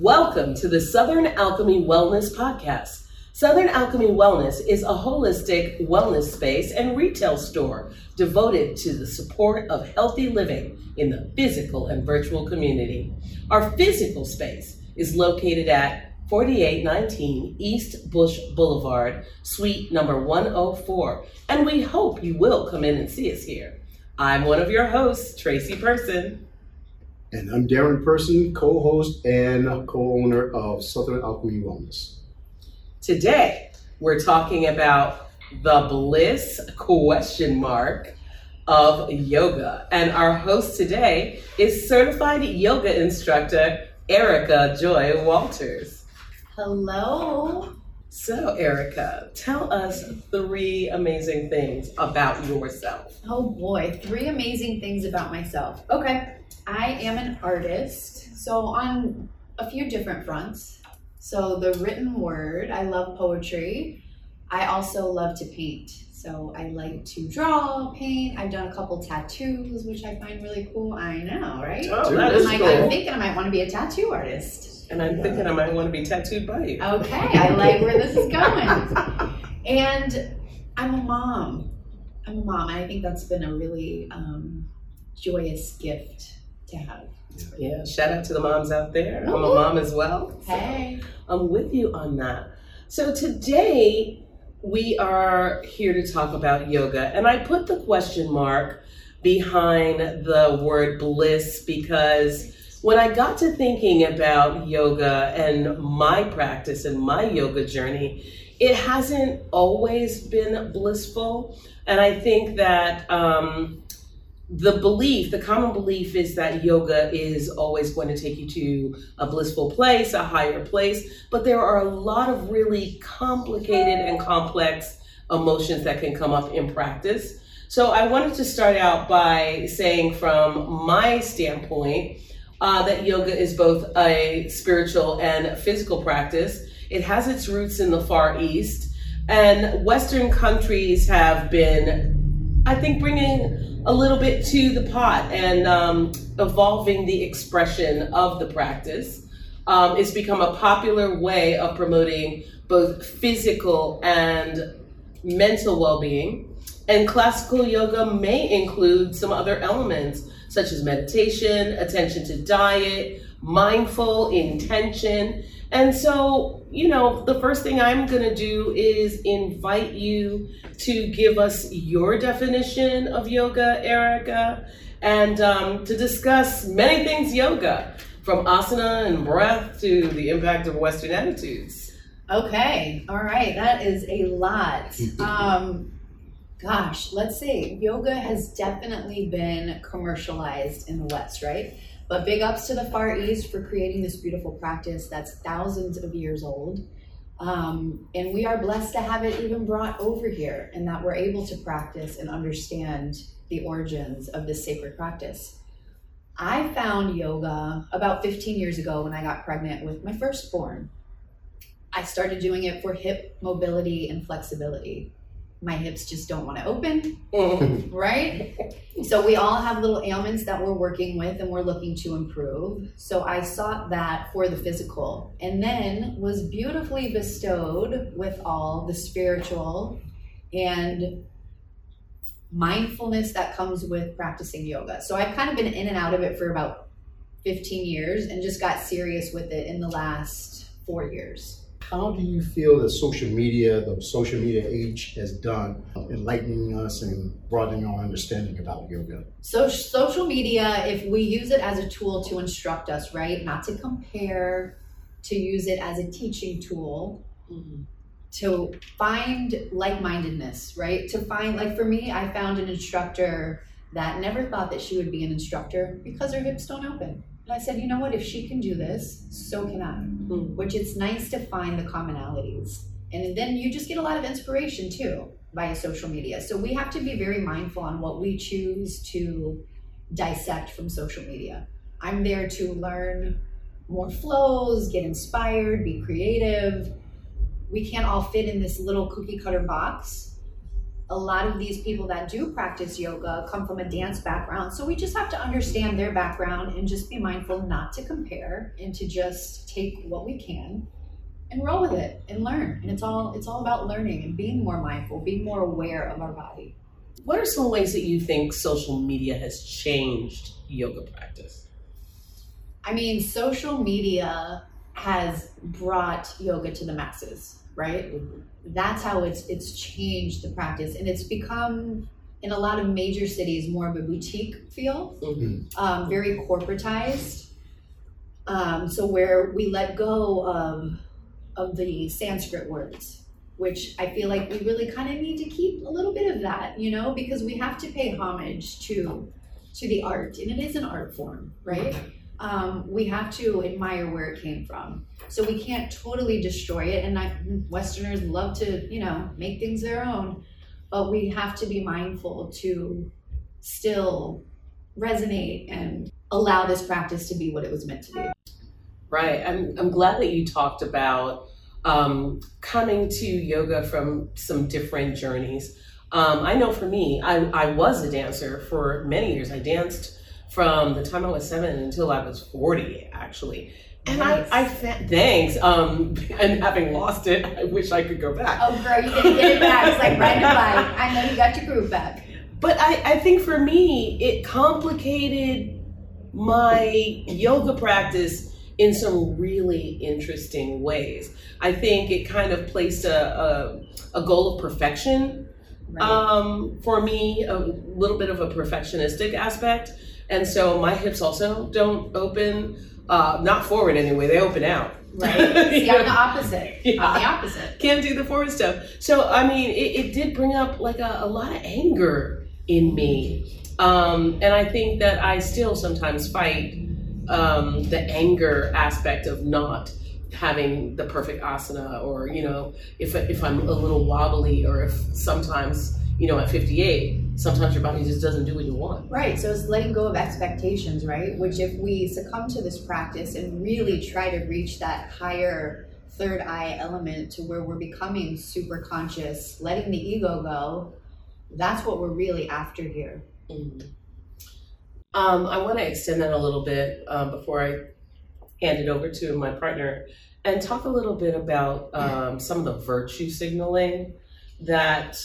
Welcome to the Southern Alchemy Wellness Podcast. Southern Alchemy Wellness is a holistic wellness space and retail store devoted to the support of healthy living in the physical and virtual community. Our physical space is located at 4819 East Busch Boulevard, Suite number 104, and we hope you will come in and see us here. I'm one of your hosts, Tracy Person. And I'm Darren Person, co host and co owner of Southern Alchemy Wellness. Today, we're talking about the bliss question mark of yoga. And our host today is certified yoga instructor Ericka Joy Walters. Hello. So, Ericka, tell us three amazing things about yourself. Oh boy, three amazing things about myself. Okay, I am an artist, so on a few different fronts. So, the written word, I love poetry. I also love to paint. So, I like to draw, paint. I've done a couple tattoos, which I find really cool. I know, right? Oh, that is I'm, like, cool. I'm thinking I might want to be a tattoo artist. And I'm thinking I might want to be tattooed by you. Okay, I like where this is going. And I'm a mom. I'm a mom. and I think that's been a really um, joyous gift to have. Yeah, shout out to the moms out there. I'm a mom as well. so Hey. I'm with you on that. So today we are here to talk about yoga, and I put the question mark behind the word bliss because when I got to thinking about yoga and my practice and my yoga journey, it hasn't always been blissful. And I think that um, the belief, the common belief is that yoga is always going to take you to a blissful place, a higher place. But there are a lot of really complicated and complex emotions that can come up in practice. So I wanted to start out by saying, from my standpoint, uh, that yoga is both a spiritual and physical practice. It has its roots in the Far East, and Western countries have been, I think, bringing a little bit to the pot and um, evolving the expression of the practice. Um, become a popular way of promoting both physical and mental well being. And classical yoga may include some other elements such as meditation, attention to diet, mindful intention. And so, you know, the first thing I'm going to do is invite you to give us your definition of yoga, Ericka, and um, to discuss many things yoga, from asana and breath to the impact of Western attitudes. Okay. All right. That is a lot. Um, gosh, let's say yoga has definitely been commercialized in the West, right? But big ups to the Far East for creating this beautiful practice that's thousands of years old. Um, and we are blessed to have it even brought over here and that we're able to practice and understand the origins of this sacred practice. I found yoga about 15 years ago when I got pregnant with my firstborn. I started doing it for hip mobility and flexibility. My hips just don't want to open, Mm. right? So we all have little ailments that we're working with and we're looking to improve. So I sought that for the physical and then was beautifully bestowed with all the spiritual and mindfulness that comes with practicing yoga. So I've kind of been in and out of it for about 15 years and just got serious with it in the last 4 years. How do you feel that social media, the social media age, has done uh, enlightening us and broadening our understanding about yoga? So social media, if we use it as a tool to instruct us, right? Not to compare, to use it as a teaching tool, mm-hmm. to find like-mindedness, right? To find like for me, I found an instructor that never thought that she would be an instructor because her hips don't open. And I said, you know what? If she can do this, so can I. Mm. Which it's nice to find the commonalities. And then you just get a lot of inspiration too via social media. So we have to be very mindful on what we choose to dissect from social media. I'm there to learn more flows, get inspired, be creative. We can't all fit in this little cookie cutter box. A lot of these people that do practice yoga come from a dance background. So we just have to understand their background and just be mindful not to compare and to just take what we can and roll with it and learn. And it's all it's all about learning and being more mindful, being more aware of our body. What are some ways that you think social media has changed yoga practice? I mean, social media has brought yoga to the masses, right? That's how it's it's changed the practice, and it's become in a lot of major cities more of a boutique feel, Mhm. um, very corporatized. Um, so where we let go of of the Sanskrit words, which I feel like we really kind of need to keep a little bit of that, you know, because we have to pay homage to to the art, and it is an art form, right? Um, we have to admire where it came from. So we can't totally destroy it. And I, Westerners love to, you know, make things their own, but we have to be mindful to still resonate and allow this practice to be what it was meant to be. Right. I'm, I'm glad that you talked about um, coming to yoga from some different journeys. Um, I know for me, I, I was a dancer for many years. I danced from the time I was seven until I was 40, actually. And Nice. I, I thanks. Um, and having lost it, I wish I could go back. Oh, girl, you didn't get it back. It's like riding a bike. I know you got your groove back. But I, I think for me, it complicated my yoga practice in some really interesting ways. I think it kind of placed a, a, a goal of perfection Right. um, for me, a little bit of a perfectionistic aspect. And so my hips also don't open, uh, not forward anyway, they open out. right. See, I'm the opposite. I'm the opposite. Can't do the forward stuff. So, I mean, it, it did bring up like a, a lot of anger in me. Um, and I think that I still sometimes fight um, the anger aspect of not having the perfect asana or, you know, if, if I'm a little wobbly or if sometimes, you know, at 58, sometimes your body just doesn't do what you want. Right. So it's letting go of expectations, right? Which, if we succumb to this practice and really try to reach that higher third eye element to where we're becoming super conscious, letting the ego go, that's what we're really after here. Mhm. Um, I want to extend that a little bit um, before I hand it over to my partner and talk a little bit about um, some of the virtue signaling that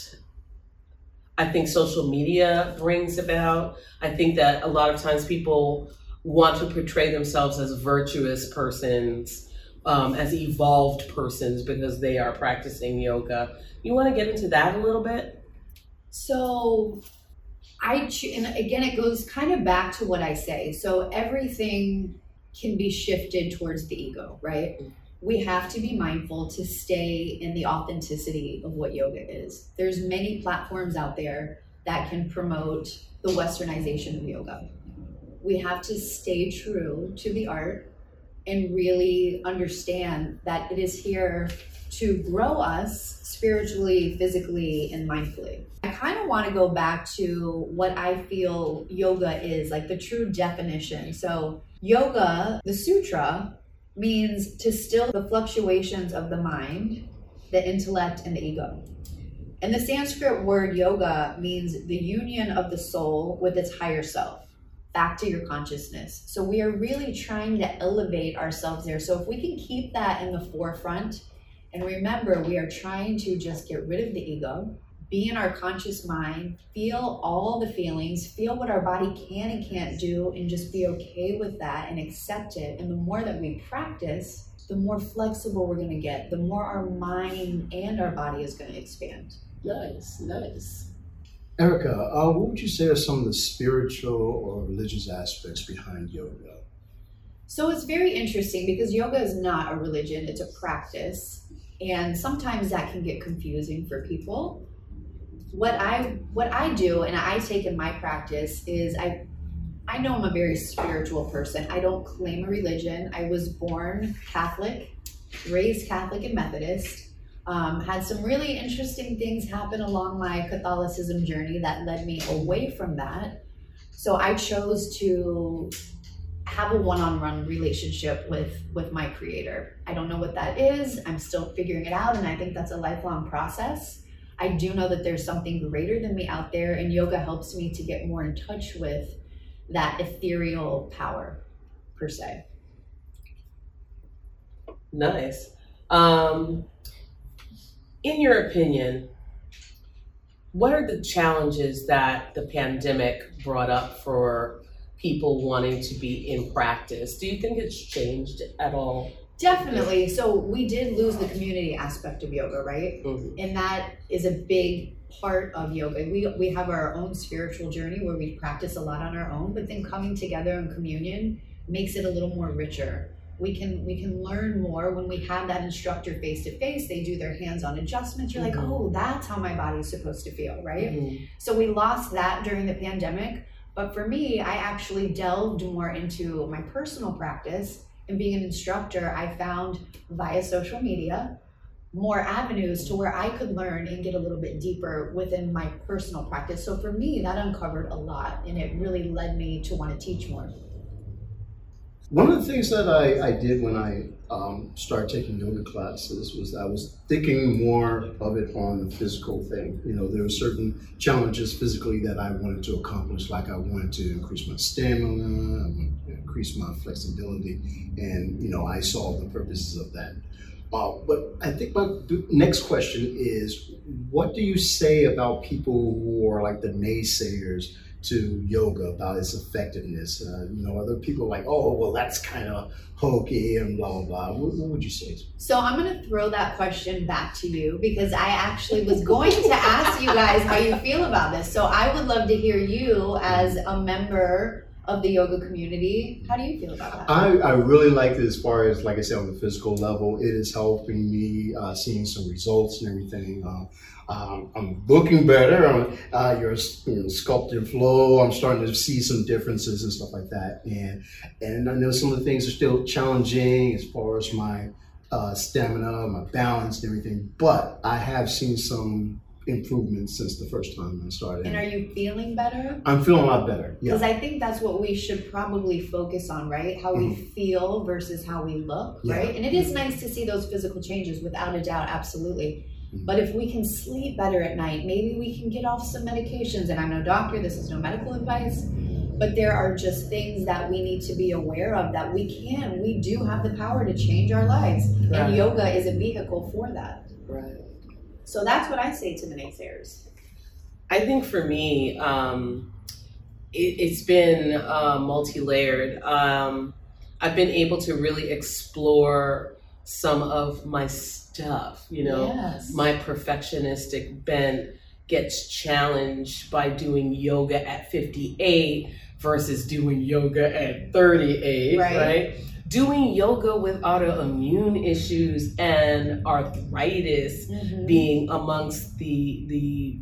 I think social media brings about. I think that a lot of times people want to portray themselves as virtuous persons, um, as evolved persons because they are practicing yoga. You want to get into that a little bit? So I cho- and again it goes kind of back to what I say. So everything can be shifted towards the ego, right? We have to be mindful to stay in the authenticity of what yoga is. There's many platforms out there that can promote the westernization of yoga. We have to stay true to the art and really understand that it is here to grow us spiritually, physically, and mindfully. I kind of want to go back to what I feel yoga is, like the true definition. So, yoga, the sutra, means to still the fluctuations of the mind, the intellect, and the ego. And the Sanskrit word yoga means the union of the soul with its higher self, back to your consciousness. So, we are really trying to elevate ourselves there. So, if we can keep that in the forefront, and remember, we are trying to just get rid of the ego, be in our conscious mind, feel all the feelings, feel what our body can and can't do, and just be okay with that and accept it. And the more that we practice, the more flexible we're going to get, the more our mind and our body is going to expand. Nice, nice. Ericka, uh, what would you say are some of the spiritual or religious aspects behind yoga? So it's very interesting because yoga is not a religion, it's a practice. And sometimes that can get confusing for people. What I what I do and I take in my practice is I I know I'm a very spiritual person. I don't claim a religion. I was born Catholic, raised Catholic and Methodist. Um, had some really interesting things happen along my Catholicism journey that led me away from that. So I chose to have a one-on-one relationship with with my creator. I don't know what that is. I'm still figuring it out and I think that's a lifelong process. I do know that there's something greater than me out there, and yoga helps me to get more in touch with that ethereal power, per se. Nice. Um, in your opinion, what are the challenges that the pandemic brought up for people wanting to be in practice? Do you think it's changed at all? Definitely. So we did lose the community aspect of yoga, right? Mhm. And that is a big part of yoga. We we have our own spiritual journey where we practice a lot on our own, but then coming together in communion makes it a little more richer. We can we can learn more when we have that instructor face to face. They do their hands-on adjustments. You're Mhm. like, oh, that's how my body's supposed to feel, right? Mhm. So we lost that during the pandemic. But for me, I actually delved more into my personal practice and being an instructor. I found via social media more avenues to where I could learn and get a little bit deeper within my personal practice. So for me, that uncovered a lot and it really led me to want to teach more. One of the things that I, I did when I um, started taking yoga classes was I was thinking more of it on the physical thing. You know, there were certain challenges physically that I wanted to accomplish, like I wanted to increase my stamina, I wanted increase my flexibility, and you know, I saw the purposes of that. Uh, but I think my next question is, what do you say about people who are like the naysayers? to yoga about its effectiveness. Uh, you know, other people like, oh, well, that's kind of hokey and blah blah blah. What, what would you say? So I'm going to throw that question back to you because I actually was going to ask you guys how you feel about this. So I would love to hear you as a member of the yoga community. How do you feel about that? I, I really like it as far as, like I said, on the physical level. It is helping me uh, seeing some results and everything. Uh, um, I'm looking better. I'm, uh, your you know, sculpted flow. I'm starting to see some differences and stuff like that. And and I know some of the things are still challenging as far as my uh, stamina, my balance, and everything. But I have seen some improvements since the first time I started. and are you feeling better? I'm feeling a lot better. Because Yeah. I think that's what we should probably focus on, right? How we feel versus how we look, Yeah. right? And it is nice to see those physical changes without a doubt, absolutely. Mhm. But if we can sleep better at night, maybe we can get off some medications. And I'm no doctor, this is no medical advice, but there are just things that we need to be aware of that we can, we do have the power to change our lives. Right. And yoga is a vehicle for that. Right. So that's what I say to the naysayers. I think for me, um, it, it's been uh, multi-layered. Um, I've been able to really explore some of my stuff. You know, yes. my perfectionistic bent gets challenged by doing yoga at 58 versus doing yoga at 38. Right. right? Doing yoga with autoimmune issues and arthritis Mhm. being amongst the the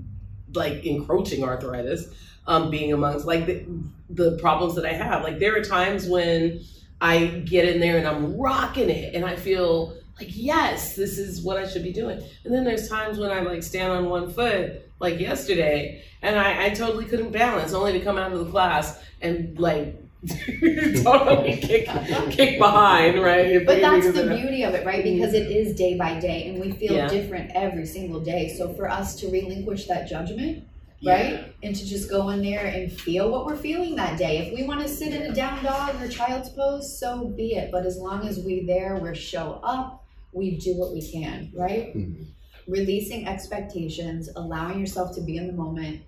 like encroaching arthritis um being amongst like the, the problems that i have like there are times when i get in there and i'm rocking it and i feel like yes this is what i should be doing and then there's times when i like stand on one foot like yesterday and i, I totally couldn't balance only to come out of the class and like totally kick, kick behind right But that's the of- beauty of it, right? Because it is day by day and we feel Yeah. different every single day. So for us to relinquish that judgment, Yeah. right? And to just go in there and feel what we're feeling that day. If we want to sit in a down dog or child's pose, so be it. But as long as we there, we show up, we do what we can, right? Mhm. Releasing expectations, allowing yourself to be in the moment,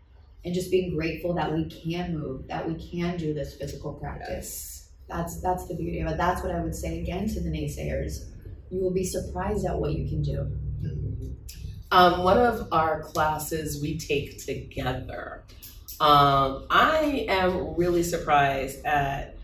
and just being grateful that we can move, that we can do this physical practice. That's that's the beauty of it. That's what I would say again to the naysayers. You will be surprised at what you can do. Um, one of our classes we take together. Um, I am really surprised at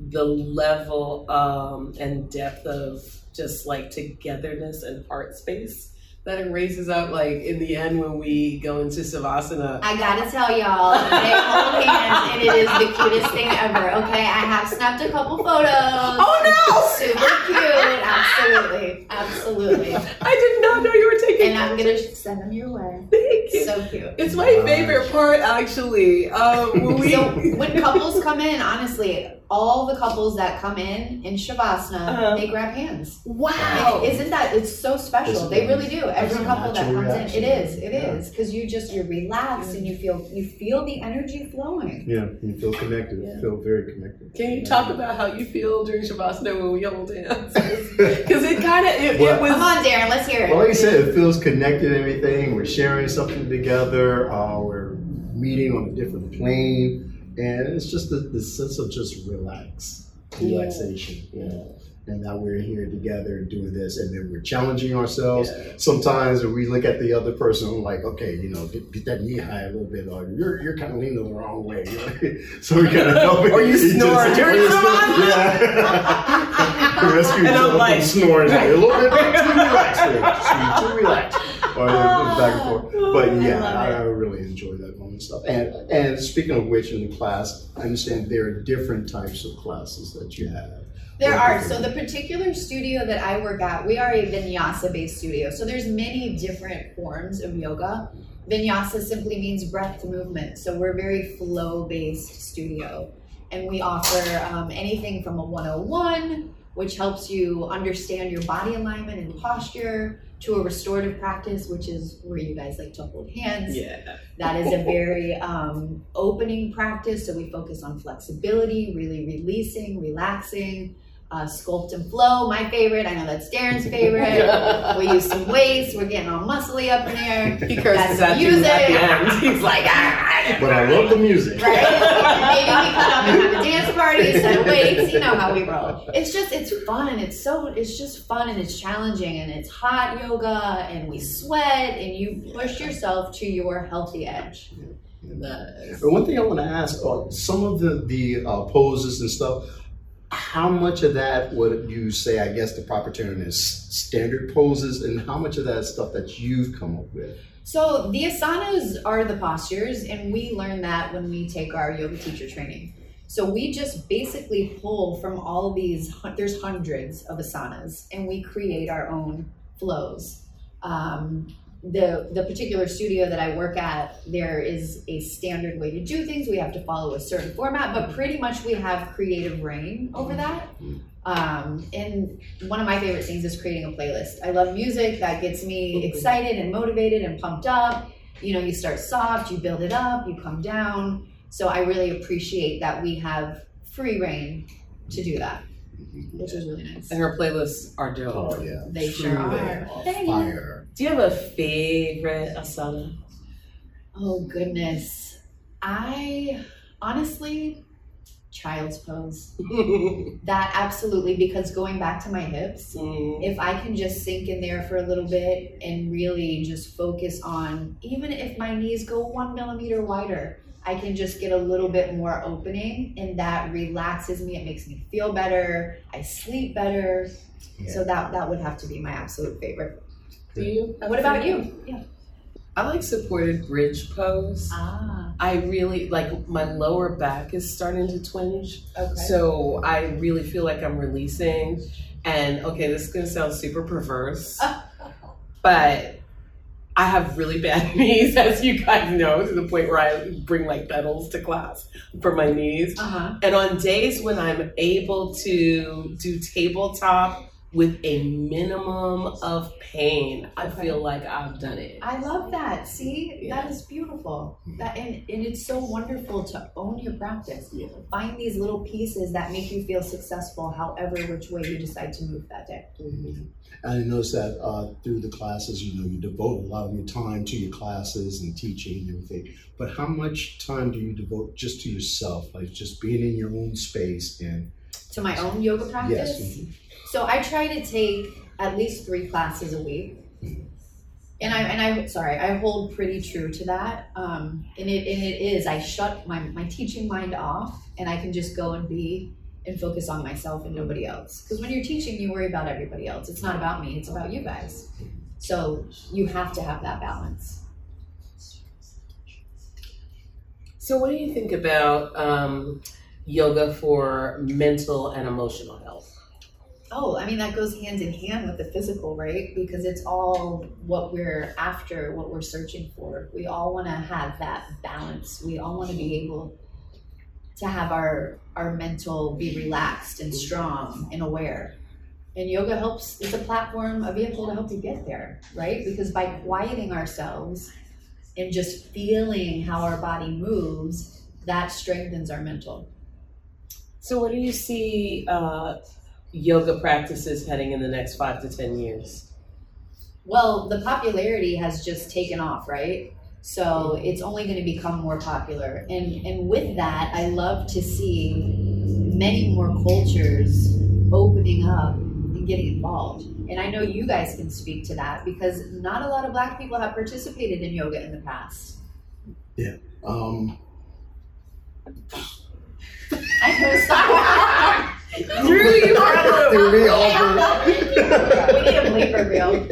the level um, and depth of just like togetherness and heart space that it raises up. Like in the end, when we go into savasana, I gotta tell y'all, they hold hands and it is the cutest thing ever. Okay, I have snapped a couple photos. Oh, no! Super cute, absolutely, absolutely. I did not know you were taking. And I'm gonna send them your way. Thank you. So cute. It's my favorite part, actually. Um, when we, So when couples come in, honestly, all the couples that come in in Shavasana, Uh-huh. they grab hands. Wow. Isn't that it's so special? Isn't they really do. Every couple that comes reaction. in, it is. It Yeah. is because you just you're relaxed and you feel you feel the energy flowing. Yeah, you feel connected. Yeah. You feel very connected. Can you talk about how you feel during Shavasana when we hold hands? Because it kind of it, it Well, Come on, Darren, let's hear it. Well, like you said, it feels connected. Everything we're sharing something together. Uh, we're meeting on a different plane, and it's just the, the sense of just relax, Yeah. relaxation. Yeah. And that we're here together doing this, and then we're challenging ourselves. Yeah. Sometimes we look at the other person, like, okay, you know, get, get that knee high a little bit, or you're you're kind of leaning the wrong way. so we kind of help. Or you snore other. during Or you snore- Shavasana. Yeah. Rescue And I'm like- snoring. A little bit too relaxed, too relaxed. Or back and forth. Oh, but yeah, I. I really enjoy moment stuff. And and speaking of which, in the class, I understand there are different types of classes that you have. There are. So the particular studio that I work at, we are a vinyasa based studio. So there's many different forms of yoga. Vinyasa simply means breath movement. So we're a very flow based studio. And we offer um, anything from a 101, which helps you understand your body alignment and posture, to a restorative practice, which is where you guys like to hold hands. Yeah. That is a very um, opening practice. So we focus on flexibility, really releasing, relaxing, uh, sculpt and flow. My favorite. I know that's Darren's favorite. we use some weights. We're getting all muscly up in there. He curses at you music. at the end. He's like, ah. But I love the music. Right? Maybe we come up and have a dance party instead of weights. You know how we roll. It's just, it's fun. It's so, it's just fun and it's challenging and it's hot yoga and we sweat and you push yourself to your healthy edge. Nice. But one thing I want to ask, uh, some of the the uh, poses and stuff. How much of that would you say? I guess the proper term is standard poses, and how much of that stuff that you've come up with? So the asanas are the postures, and we learn that when we take our yoga teacher training. So we just basically pull from all these. There's hundreds of asanas, and we create our own flows. Um, the the particular studio that I work at, there is a standard way to do things. We have to follow a certain format, but pretty much we have creative rein over that. Um, and one of my favorite things is creating a playlist. I love music that gets me excited and motivated and pumped up. You know, you start soft, you build it up, you come down. So I really appreciate that we have free rein to do that, which is really nice. And her playlists are dope. Oh yeah, They sure are. on Thank you. Fire. Do you have a favorite asana? Oh goodness. I honestly child's pose. That absolutely because going back to my hips, Mm. if I can just sink in there for a little bit and really just focus on, even if my knees go one millimeter wider, I can just get a little bit more opening and that relaxes me. It makes me feel better. I sleep better. So that that would have to be my absolute favorite. Do you? have What about you? Yeah. I like supported bridge pose. Ah, I really like my lower back is starting to twinge. okay. So I really feel like I'm releasing. And okay, this is gonna sound super perverse, but I have really bad knees, as you guys know, to the point where I bring like pedals to class for my knees. Uh-huh. And on days when I'm able to do tabletop with a minimum of pain, I Okay. feel like I've done it. I love that. See, Yeah. that is beautiful. That and, and it's so wonderful to own your practice. Yeah. Find these little pieces that make you feel successful, however which way you decide to move that day. And I noticed that uh, through the classes, you know, you devote a lot of your time to your classes and teaching and everything. But how much time do you devote just to yourself, like just being in your own space and To my own yoga practice. yes, mhm. So I try to take at least three classes a week. And I and I sorry, I hold pretty true to that. Um, and it and it is I shut my, my teaching mind off and I can just go and be and focus on myself and nobody else. Because when you're teaching, you worry about everybody else. It's not about me, it's about you guys. So you have to have that balance. So, what do you think about um, yoga for mental and emotional health? Oh, I mean that goes hand in hand with the physical, right? Because it's all what we're after, what we're searching for. We all want to have that balance. We all want to be able to have our our mental be relaxed and strong and aware. And yoga helps, it's a platform, a vehicle to help you get there, right? Because by quieting ourselves and just feeling how our body moves, that strengthens our mental. So, what do you see uh, yoga practices heading in the next five to 10 years? Well, the popularity has just taken off, right? So it's only going to become more popular. And, and with that, I love to see many more cultures opening up and getting involved. And I know you guys can speak to that because not a lot of black people have participated in yoga in the past. Yeah. Um, I know, sorry. Drew, you Threw me off. we need a bleeper reel.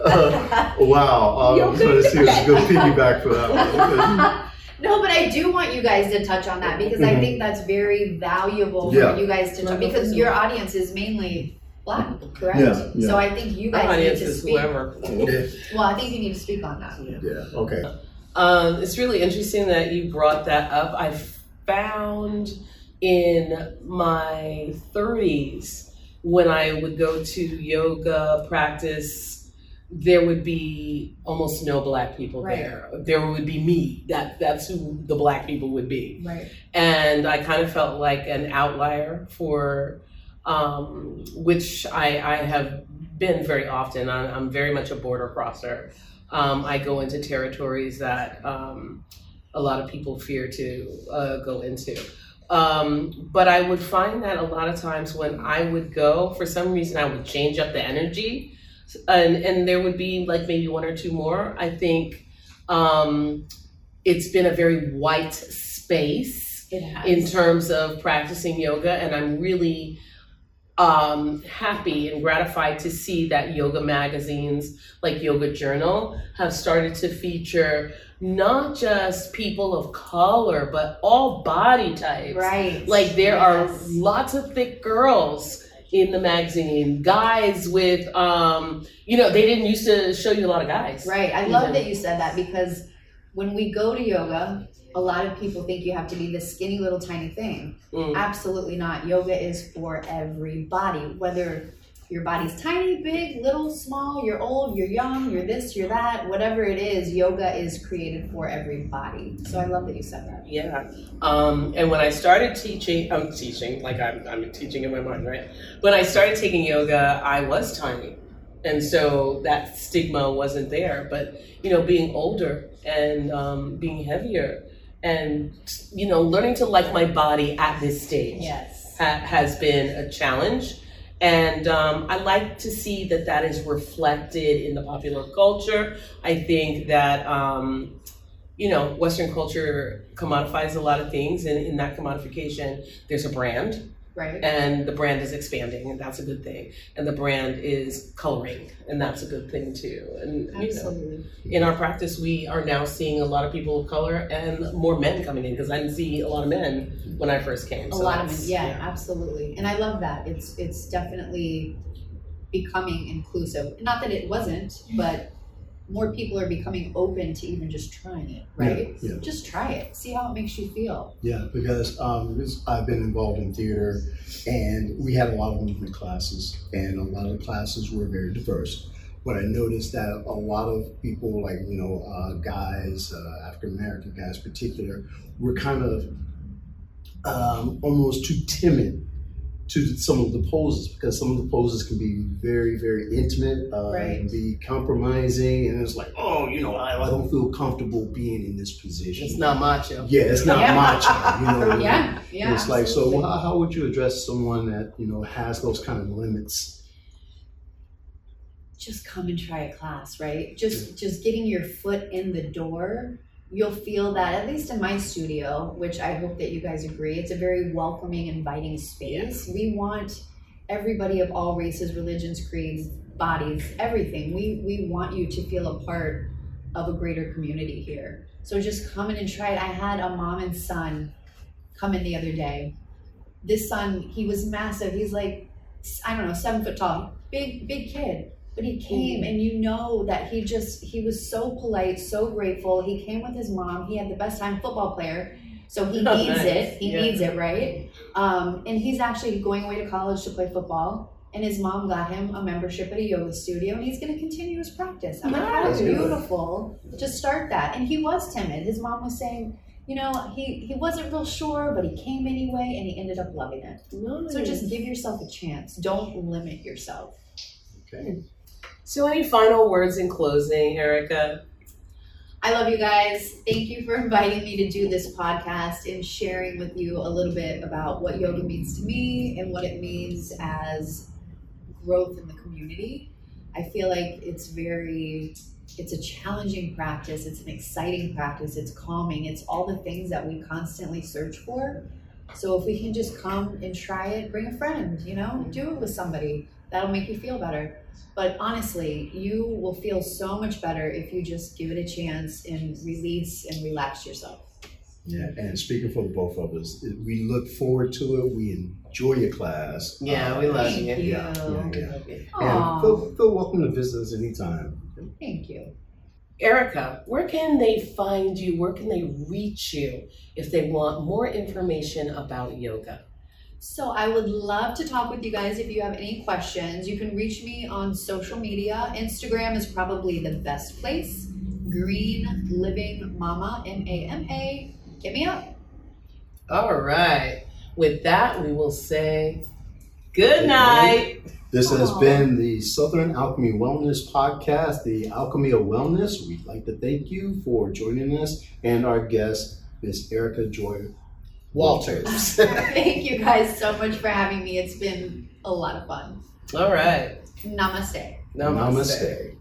Uh, wow. Um, I was going to see if I was going to piggyback for that one. No, but I do want you guys to touch on that because I Mhm. think that's very valuable Yeah. for you guys to touch because your audience is mainly black, correct? Yeah, yeah. So I think you Our guys need to is speak. whoever. Well, I think you need to speak on that. Yeah. Okay. Um, it's really interesting that you brought that up. I found in my 30s when I would go to yoga practice, there would be almost no black people Right. there. There would be me. That that's who the black people would be. Right. and I kind of felt like an outlier for um, which I, I have been very often. I'm, I'm very much a border crosser. Um, I go into territories that um, a lot of people fear to uh, go into. Um, but I would find that a lot of times when I would go, for some reason, I would change up the energy, and and there would be like maybe one or two more. I think um, it's been a very white space in terms of practicing yoga and i'm really um, happy and gratified to see that yoga magazines like yoga journal have started to feature not just people of color but all body types right. like there are lots of thick girls in the magazine guys with um you know they didn't used to show you a lot of guys Right. I love even. that you said that because when we go to yoga, a lot of people think you have to be this skinny little tiny thing. Mm. Absolutely not. Yoga is for everybody, whether your body's tiny, big, little, small, you're old, you're young, you're this, you're that, whatever it is, yoga is created for everybody. So I love that you said that. Yeah. Um, and when I started teaching, I'm teaching, like I'm, I'm teaching in my mind, right? When I started taking yoga, I was tiny. And so that stigma wasn't there. But, you know, being older and um, being heavier and, you know, learning to like my body at this stage Yes. ha- has been a challenge. And um, I like to see that that is reflected in the popular culture. I think that, um, you know, Western culture commodifies a lot of things, and in that commodification, there's a brand, Right. and the brand is expanding, and that's a good thing. And the brand is coloring, and that's a good thing too. And you know, Absolutely. in our practice, we are now seeing a lot of people of color and more men coming in because I didn't see a lot of men when I first came. a lot of men yeah, absolutely and i love that it's it's definitely becoming inclusive not that it wasn't mm-hmm. but more people are becoming open to even just trying it right Yeah, yeah. just try it see how it makes you feel Yeah, because um, because I've been involved in theater, and we had a lot of movement classes, and a lot of the classes were very diverse. But I noticed that a lot of people, like you know, uh, guys, uh, African American guys, in particular, were kind of um, almost too timid to some of the poses because some of the poses can be very, very intimate, uh, Right. and be compromising, and it's like, oh, you know, I, I don't feel comfortable being in this position. It's not macho. Yeah, it's not Yeah. macho. You know, yeah yeah it's like so. How, how would you address someone that you know has those kind of limits? just come and try a class right just just getting your foot in the door you'll feel that at least in my studio which i hope that you guys agree it's a very welcoming inviting space. We want everybody of all races religions creeds bodies everything. We we want you to feel a part of a greater community here. So just come in and try it. I had a mom and son come in the other day. This son he was massive. He's like i don't know seven foot tall. Big big kid but he came and you know that he just he was so polite so grateful he came with his mom he had the best time football player So he Oh, needs nice. it. He Yeah. needs it, right? Um, and he's actually going away to college to play football. And his mom got him a membership at a yoga studio, and he's going to continue his practice. I'm like, how beautiful to start that. And he was timid. His mom was saying, you know, he, he wasn't real sure, but he came anyway, and he ended up loving it. So just give yourself a chance. Don't limit yourself. Okay. So, any final words in closing, Ericka? I love you guys. Thank you for inviting me to do this podcast and sharing with you a little bit about what yoga means to me and what it means as growth in the community. I feel like it's very it's a challenging practice, it's an exciting practice, it's calming, it's all the things that we constantly search for. So if we can just come and try it, bring a friend, you know, do it with somebody. That'll make you feel better. But honestly, you will feel so much better if you just give it a chance and release and relax yourself. Yeah, and speaking for the both of us, we look forward to it. We enjoy your class. Yeah, Uh, we love Thank you. you. Yeah, yeah, yeah. And feel, feel welcome to visit us anytime. thank you. Ericka, where can they find you? Where can they reach you if they want more information about yoga? So I would love to talk with you guys if you have any questions. You can reach me on social media. Instagram is probably the best place. Green Living Mama, M A M A. Get me up. All right. With that, we will say good night. This has Aw. been the Southern Alchemy Wellness Podcast, the Alchemy of Wellness. We'd like to thank you for joining us and our guest, Miss Ericka Joy Walters. Thank you guys so much for having me. It's been a lot of fun. All right. Namaste. Namaste. Namaste.